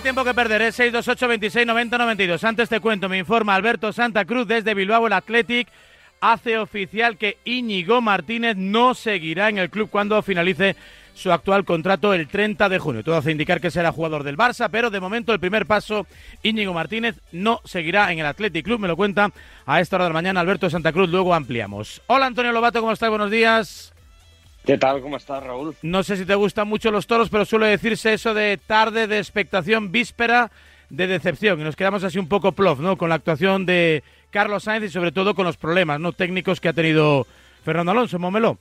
tiempo que perder, es 628 26 90 92. Antes te cuento, me informa Alberto Santa Cruz desde Bilbao, el Athletic hace oficial que Íñigo Martínez no seguirá en el club cuando finalice su actual contrato el 30 de junio. Todo hace indicar que será jugador del Barça, pero de momento el primer paso, Íñigo Martínez no seguirá en el Athletic Club, me lo cuenta a esta hora de la mañana Alberto Santa Cruz, luego ampliamos. Hola Antonio Lobato, ¿cómo estás? Buenos días. ¿Qué tal? ¿Cómo estás, Raúl? No sé si te gustan mucho los toros, pero suele decirse eso de tarde de expectación, víspera de decepción. Y nos quedamos así un poco plof, ¿no? Con la actuación de Carlos Sainz y sobre todo con los problemas, ¿no? Técnicos que ha tenido Fernando Alonso, Momelo.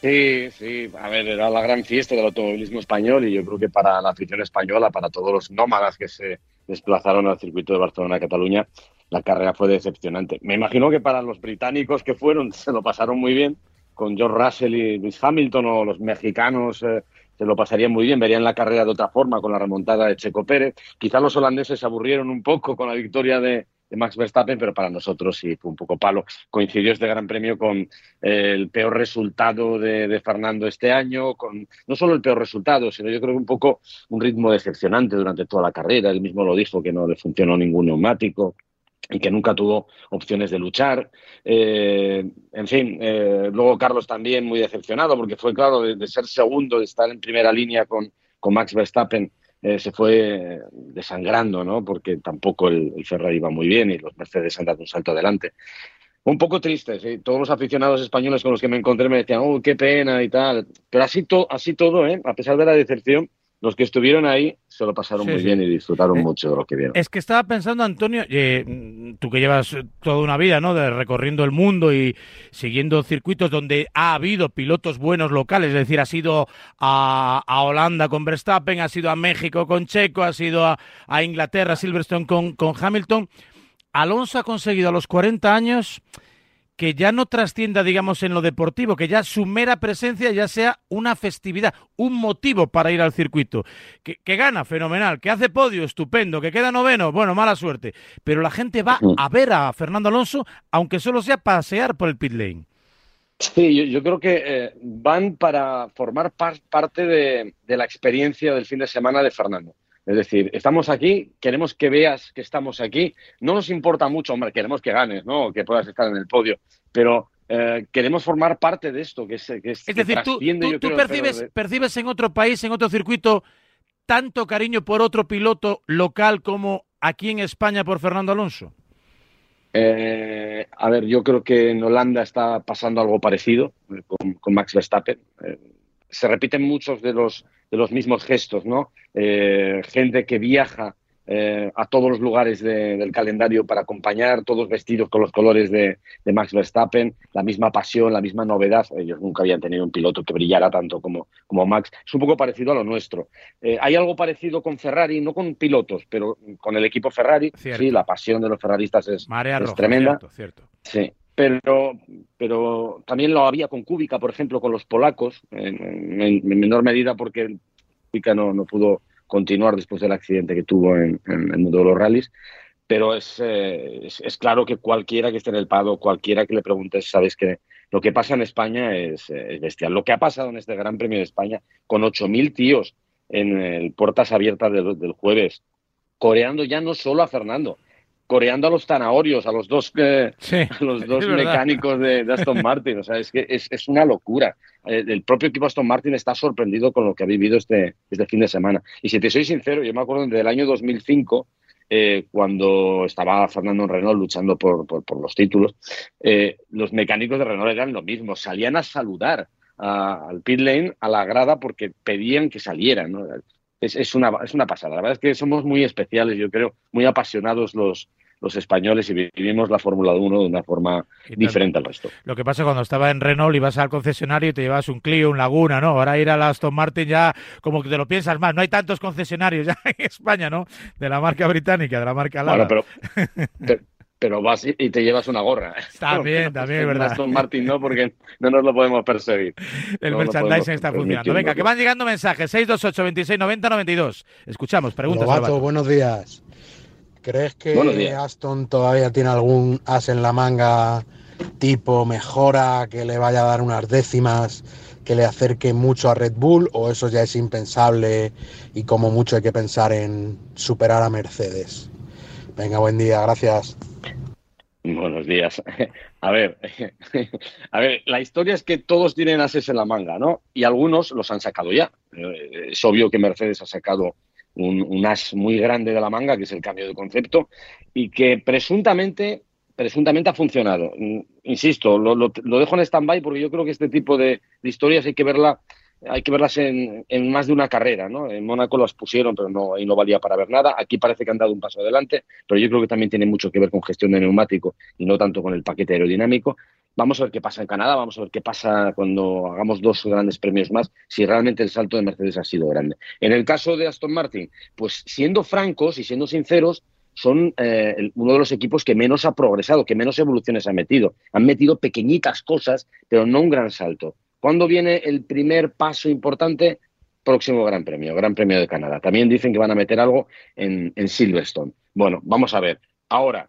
Sí, sí, a ver, era la gran fiesta del automovilismo español y yo creo que para la afición española, para todos los nómadas que se desplazaron al circuito de Barcelona-Cataluña, la carrera fue decepcionante. Me imagino que para los británicos que fueron se lo pasaron muy bien, con George Russell y Luis Hamilton o los mexicanos eh, se lo pasarían muy bien, verían la carrera de otra forma con la remontada de Checo Pérez. Quizás los holandeses se aburrieron un poco con la victoria de, Max Verstappen, pero para nosotros sí fue un poco palo. Coincidió este Gran Premio con eh, el peor resultado de, Fernando este año, con no solo el peor resultado, sino yo creo que un poco un ritmo decepcionante durante toda la carrera. Él mismo lo dijo que no le funcionó ningún neumático y que nunca tuvo opciones de luchar. Eh, en fin, eh, luego Carlos también muy decepcionado porque fue claro de, ser segundo, de estar en primera línea con, con Max Verstappen, eh, se fue desangrando, ¿no? Porque tampoco el, Ferrari iba muy bien y los Mercedes han dado un salto adelante. Un poco triste, ¿sí? todos los aficionados españoles con los que me encontré me decían, oh, qué pena y tal. Pero así, así todo, ¿eh? a pesar de la decepción, los que estuvieron ahí se lo pasaron muy bien y disfrutaron eh, mucho de lo que vieron. Es que estaba pensando, Antonio, eh, tú que llevas toda una vida ¿no? de recorriendo el mundo y siguiendo circuitos donde ha habido pilotos buenos locales, es decir, ha sido a, Holanda con Verstappen, ha sido a México con Checo, ha sido a, Inglaterra, Silverstone con, con Hamilton. Alonso ha conseguido a los 40 años que ya no trascienda, digamos, en lo deportivo, que ya su mera presencia ya sea una festividad, un motivo para ir al circuito. Que, gana, fenomenal, que hace podio, estupendo, que queda noveno, bueno, mala suerte. Pero la gente va a ver a Fernando Alonso, aunque solo sea pasear por el pit lane. Sí, yo, creo que eh, van para formar parte de la experiencia del fin de semana de Fernando. Es decir, estamos aquí, queremos que veas que estamos aquí. No nos importa mucho, hombre, queremos que ganes, ¿no? Que puedas estar en el podio, pero eh, queremos formar parte de esto, que es, que es, es decir, tú, percibes, percibes en otro país, en otro circuito, tanto cariño por otro piloto local como aquí en España por Fernando Alonso. Eh, a ver, yo creo que en Holanda está pasando algo parecido eh, con, Max Verstappen. se repiten muchos de los de los mismos gestos, ¿no? Eh, gente que viaja eh, a todos los lugares del calendario para acompañar, todos vestidos con los colores de, Max Verstappen, la misma pasión, la misma novedad. Ellos nunca habían tenido un piloto que brillara tanto como, como Max. Es un poco parecido a lo nuestro. Eh, hay algo parecido con Ferrari, no con pilotos, pero con el equipo Ferrari. Sí, la pasión de los ferraristas es, tremenda. cierto. Sí, pero, pero también lo había con Kubica, por ejemplo, con los polacos, en, menor medida porque Kubica no, no, pudo continuar después del accidente que tuvo en, el mundo de los rallies. Pero eh, es, es, claro que cualquiera que esté en el pado, cualquiera que le preguntes, sabes que lo que pasa en España es, bestial. Lo que ha pasado en este Gran Premio de España, con 8.000 tíos en el puertas abiertas del, del jueves, coreando ya no solo a Fernando, coreando a los zanahorios, a los dos, eh, los dos mecánicos de, Aston Martin. O sea, es que es, una locura. Eh, el propio equipo Aston Martin está sorprendido con lo que ha vivido este, este fin de semana. Y si te soy sincero, yo me acuerdo del año 2005, eh, cuando estaba Fernando Renault luchando por, los títulos, los mecánicos de Renault eran lo mismo, salían a saludar al pit lane, a la grada, porque pedían que salieran. ¿no? Es, una, es una pasada. La verdad es que somos muy especiales, yo creo, muy apasionados los, los españoles y vivimos la Fórmula 1 de una forma diferente al resto. Lo que pasa cuando estaba en Renault ibas al concesionario y te llevas un Clio, un Laguna, ¿no? Ahora ir a la Aston Martin ya como que te lo piensas más. No hay tantos concesionarios ya en España, ¿no? De la marca británica, de la marca Lara. pero, pero vas y te llevas una gorra. También, también, es verdad. Aston Martin no, porque no nos lo podemos perseguir. El merchandising está funcionando. Venga, que van llegando mensajes. 628 26 90 92. Escuchamos, preguntas. Lobato, buenos días. ¿Crees que Aston todavía tiene algún as en la manga tipo mejora que le vaya a dar unas décimas que le acerque mucho a Red Bull o eso ya es impensable y como mucho hay que pensar en superar a Mercedes. Venga, buen día, gracias. Buenos días. A ver, a ver, la historia es que todos tienen ases en la manga, ¿no? Y algunos los han sacado ya. Eh, es obvio que Mercedes ha sacado un, as muy grande de la manga, que es el cambio de concepto, y que presuntamente, presuntamente ha funcionado. Mm, insisto, lo, dejo en stand-by porque yo creo que este tipo de, historias hay que verla hay que verlas en, más de una carrera, ¿no? En Mónaco las pusieron, pero no, ahí no valía para ver nada. Aquí parece que han dado un paso adelante, pero yo creo que también tiene mucho que ver con gestión de neumático y no tanto con el paquete aerodinámico. Vamos a ver qué pasa en Canadá, vamos a ver qué pasa cuando hagamos dos grandes premios más, si realmente el salto de Mercedes ha sido grande. En el caso de Aston Martin, pues siendo francos y siendo sinceros, son eh, uno de los equipos que menos ha progresado, que menos evoluciones ha metido. Han metido pequeñitas cosas, pero no un gran salto. ¿Cuándo viene el primer paso importante? Próximo Gran Premio, Gran Premio de Canadá. También dicen que van a meter algo en, Silverstone. Bueno, vamos a ver. Ahora,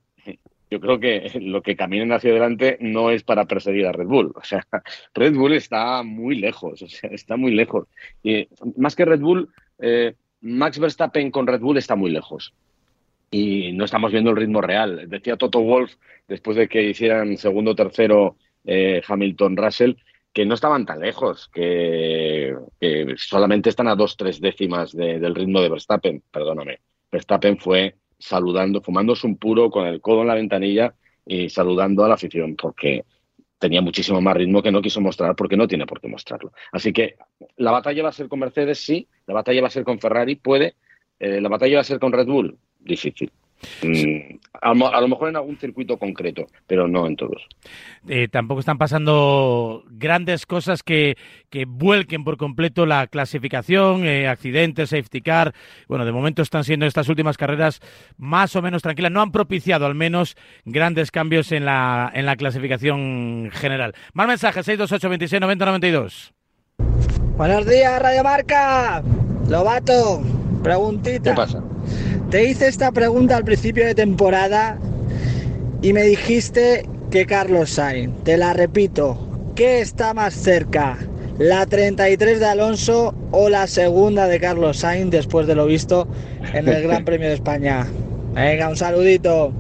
yo creo que lo que caminen hacia adelante no es para perseguir a Red Bull. O sea, Red Bull está muy lejos, o sea, está muy lejos. Más que Red Bull, eh, Max Verstappen con Red Bull está muy lejos. Y no estamos viendo el ritmo real. Decía Toto Wolf, después de que hicieran segundo tercero eh, Hamilton Russell, que no estaban tan lejos, que, solamente están a dos, tres décimas del ritmo de Verstappen. Perdóname. Verstappen fue saludando, fumándose un puro con el codo en la ventanilla y saludando a la afición, porque tenía muchísimo más ritmo que no quiso mostrar porque no tiene por qué mostrarlo. Así que la batalla va a ser con Mercedes, sí, la batalla va a ser con Ferrari, puede, eh, la batalla va a ser con Red Bull, difícil. Mm, a, lo mejor en algún circuito concreto, pero no en todos. Eh, tampoco están pasando grandes cosas que, que vuelquen por completo la clasificación, eh, accidentes, safety car. Bueno, de momento están siendo estas últimas carreras más o menos tranquilas. No han propiciado al menos grandes cambios en la, en la clasificación general. Más mensajes, 628 26 90 92. Buenos días, Radio Marca. Lobato, preguntita. ¿Qué pasa? Te hice esta pregunta al principio de temporada y me dijiste que Carlos Sainz. Te la repito. ¿Qué está más cerca? ¿La 33 de Alonso o la segunda de Carlos Sainz después de lo visto en el Gran Premio de España? Venga, un saludito.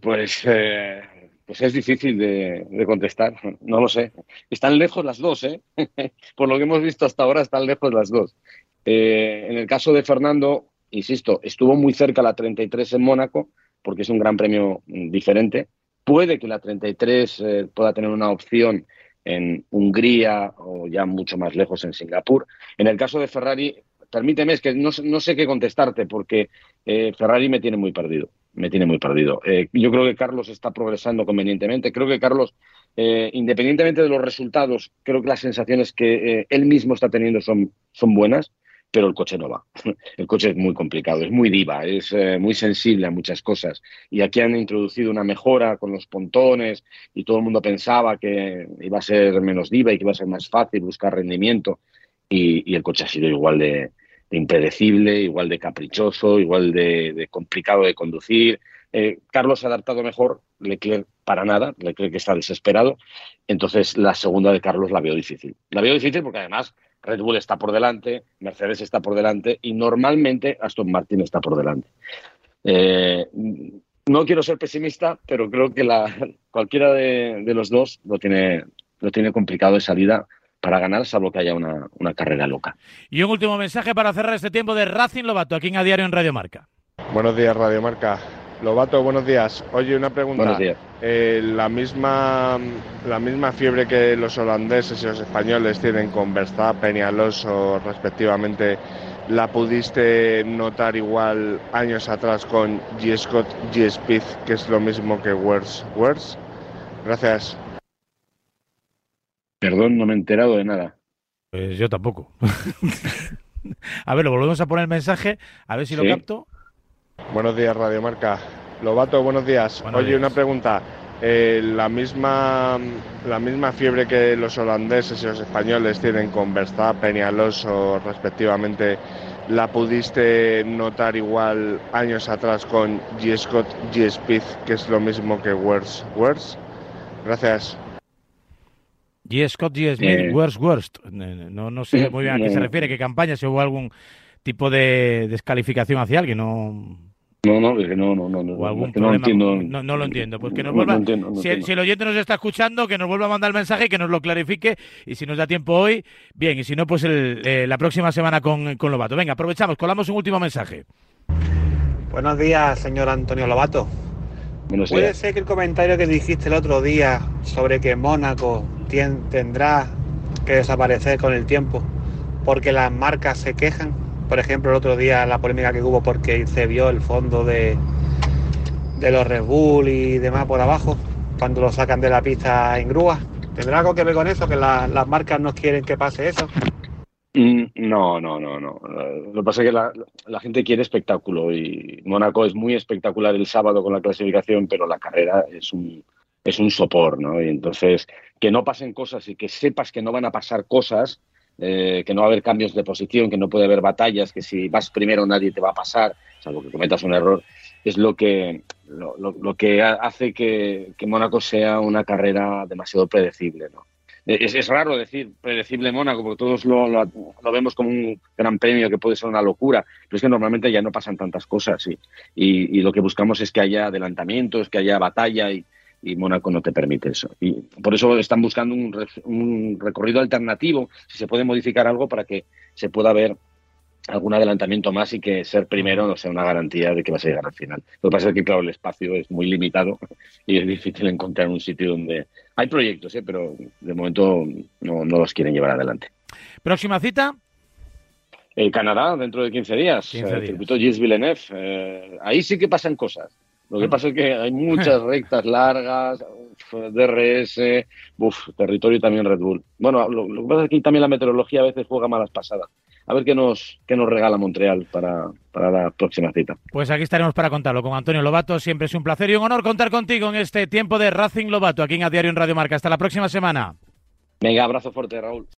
Pues, eh, pues es difícil de, contestar, no lo sé. Están lejos las dos, ¿eh? Por lo que hemos visto hasta ahora, están lejos las dos. Eh, en el caso de Fernando, insisto, estuvo muy cerca la 33 en Mónaco, porque es un gran premio mm, diferente. Puede que la 33 eh, pueda tener una opción en Hungría o ya mucho más lejos en Singapur. En el caso de Ferrari, permíteme, es que no, sé qué contestarte porque eh, Ferrari me tiene muy perdido, me tiene muy perdido. Eh, yo creo que Carlos está progresando convenientemente, creo que Carlos, independientemente de los resultados, creo que las sensaciones que él mismo está teniendo son, son buenas pero el coche no va. El coche es muy complicado, es muy diva, es eh, muy sensible a muchas cosas. Y aquí han introducido una mejora con los pontones y todo el mundo pensaba que iba a ser menos diva y que iba a ser más fácil buscar rendimiento. Y, el coche ha sido igual de, impredecible, igual de caprichoso, igual de, complicado de conducir. Eh, Carlos se ha adaptado mejor, Leclerc para nada, Leclerc está desesperado. Entonces la segunda de Carlos la veo difícil. La veo difícil porque además Red Bull está por delante, Mercedes está por delante y normalmente Aston Martin está por delante. Eh, no quiero ser pesimista, pero creo que la, cualquiera de, los dos lo tiene, lo tiene complicado de salida para ganar, salvo que haya una, una, carrera loca. Y un último mensaje para cerrar este tiempo de Racing Lobato, aquí en A Diario en Radio Marca. Buenos días, Radio Marca. Lobato, buenos días. Oye, una pregunta. Buenos días. Eh, la, misma, la misma fiebre que los holandeses y los españoles tienen con Verstappen y Alonso respectivamente, ¿la pudiste notar igual años atrás con G. Scott, G. Speed, que es lo mismo que Words? Words? Gracias. Perdón, no me he enterado de nada. Pues yo tampoco. a ver, lo volvemos a poner el mensaje, a ver si lo capto. Buenos días, Radio Marca. Lobato, buenos días. Oye, una pregunta. Eh, la, misma, la misma fiebre que los holandeses y los españoles tienen con Verstappen y Alonso respectivamente, ¿la pudiste notar igual años atrás con G. Scott, G. Speed, que es lo mismo que Words? Words? Gracias. G. Scott, G. Smith, Eh. worst, worst. No, no sé muy bien a qué se No. refiere, qué campaña, si hubo algún tipo de descalificación hacia alguien, no, No, no, es que no, no, no, no, o algún es que no problema. entiendo. no, no lo entiendo. Pues que nos No, vuelva. no entiendo, no si, entiendo. si el oyente nos está escuchando, que nos vuelva a mandar el mensaje y que nos lo clarifique. Y si nos da tiempo hoy, bien. Y si no, pues el, eh, la próxima semana con, con Lobato. Venga, aprovechamos, colamos un último mensaje. Buenos días, señor Antonio Lobato. Buenos ¿Puede días. ser que el comentario que dijiste el otro día sobre que Mónaco tien- tendrá que desaparecer con el tiempo porque las marcas se quejan? Por ejemplo, el otro día la polémica que hubo porque se vio el fondo de, de los Red Bull y demás por abajo cuando lo sacan de la pista en grúa. ¿Tendrá algo que ver con eso? ¿Que la- las marcas no quieren que pase eso? Mm, No, no, no, no. Lo que pasa es que la, la gente quiere espectáculo y Mónaco es muy espectacular el sábado con la clasificación, pero la carrera es un, es un sopor, ¿no? Y entonces, que no pasen cosas y que sepas que no van a pasar cosas, eh, que no va a haber cambios de posición, que no puede haber batallas, que si vas primero nadie te va a pasar, salvo que cometas un error, es lo que, lo, que ha- hace que, que Mónaco sea una carrera demasiado predecible, ¿no? Es, es raro decir predecible Mónaco, porque todos lo, lo- vemos como un gran premio que puede ser una locura, pero es que normalmente ya no pasan tantas cosas y- y lo que buscamos es que haya adelantamientos, que haya batalla y, y Mónaco no te permite eso. Y por eso están buscando un, re- un recorrido alternativo, si se puede modificar algo para que se pueda ver algún adelantamiento más y que ser primero no sea una garantía de que vas a llegar al final. Lo que pasa es que, claro, el espacio es muy limitado y es difícil encontrar un sitio donde... Hay proyectos, ¿eh? pero de momento no, no los quieren llevar adelante. Próxima cita. Eh, Canadá, dentro de 15 días, 15 eh, circuito Gilles Villeneuve. eh, ahí sí que pasan cosas. Lo que pasa es que hay muchas rectas largas, DRS, uf, territorio también Red Bull. Bueno, lo, lo que pasa es que también la meteorología a veces juega malas pasadas. A ver qué nos, qué nos regala Montreal para, para la próxima cita. Pues aquí estaremos para contarlo con Antonio Lobato. Siempre es un placer y un honor contar contigo en este tiempo de Racing Lobato aquí en A Diario en Radio Marca. Hasta la próxima semana. Venga, abrazo fuerte, Raúl.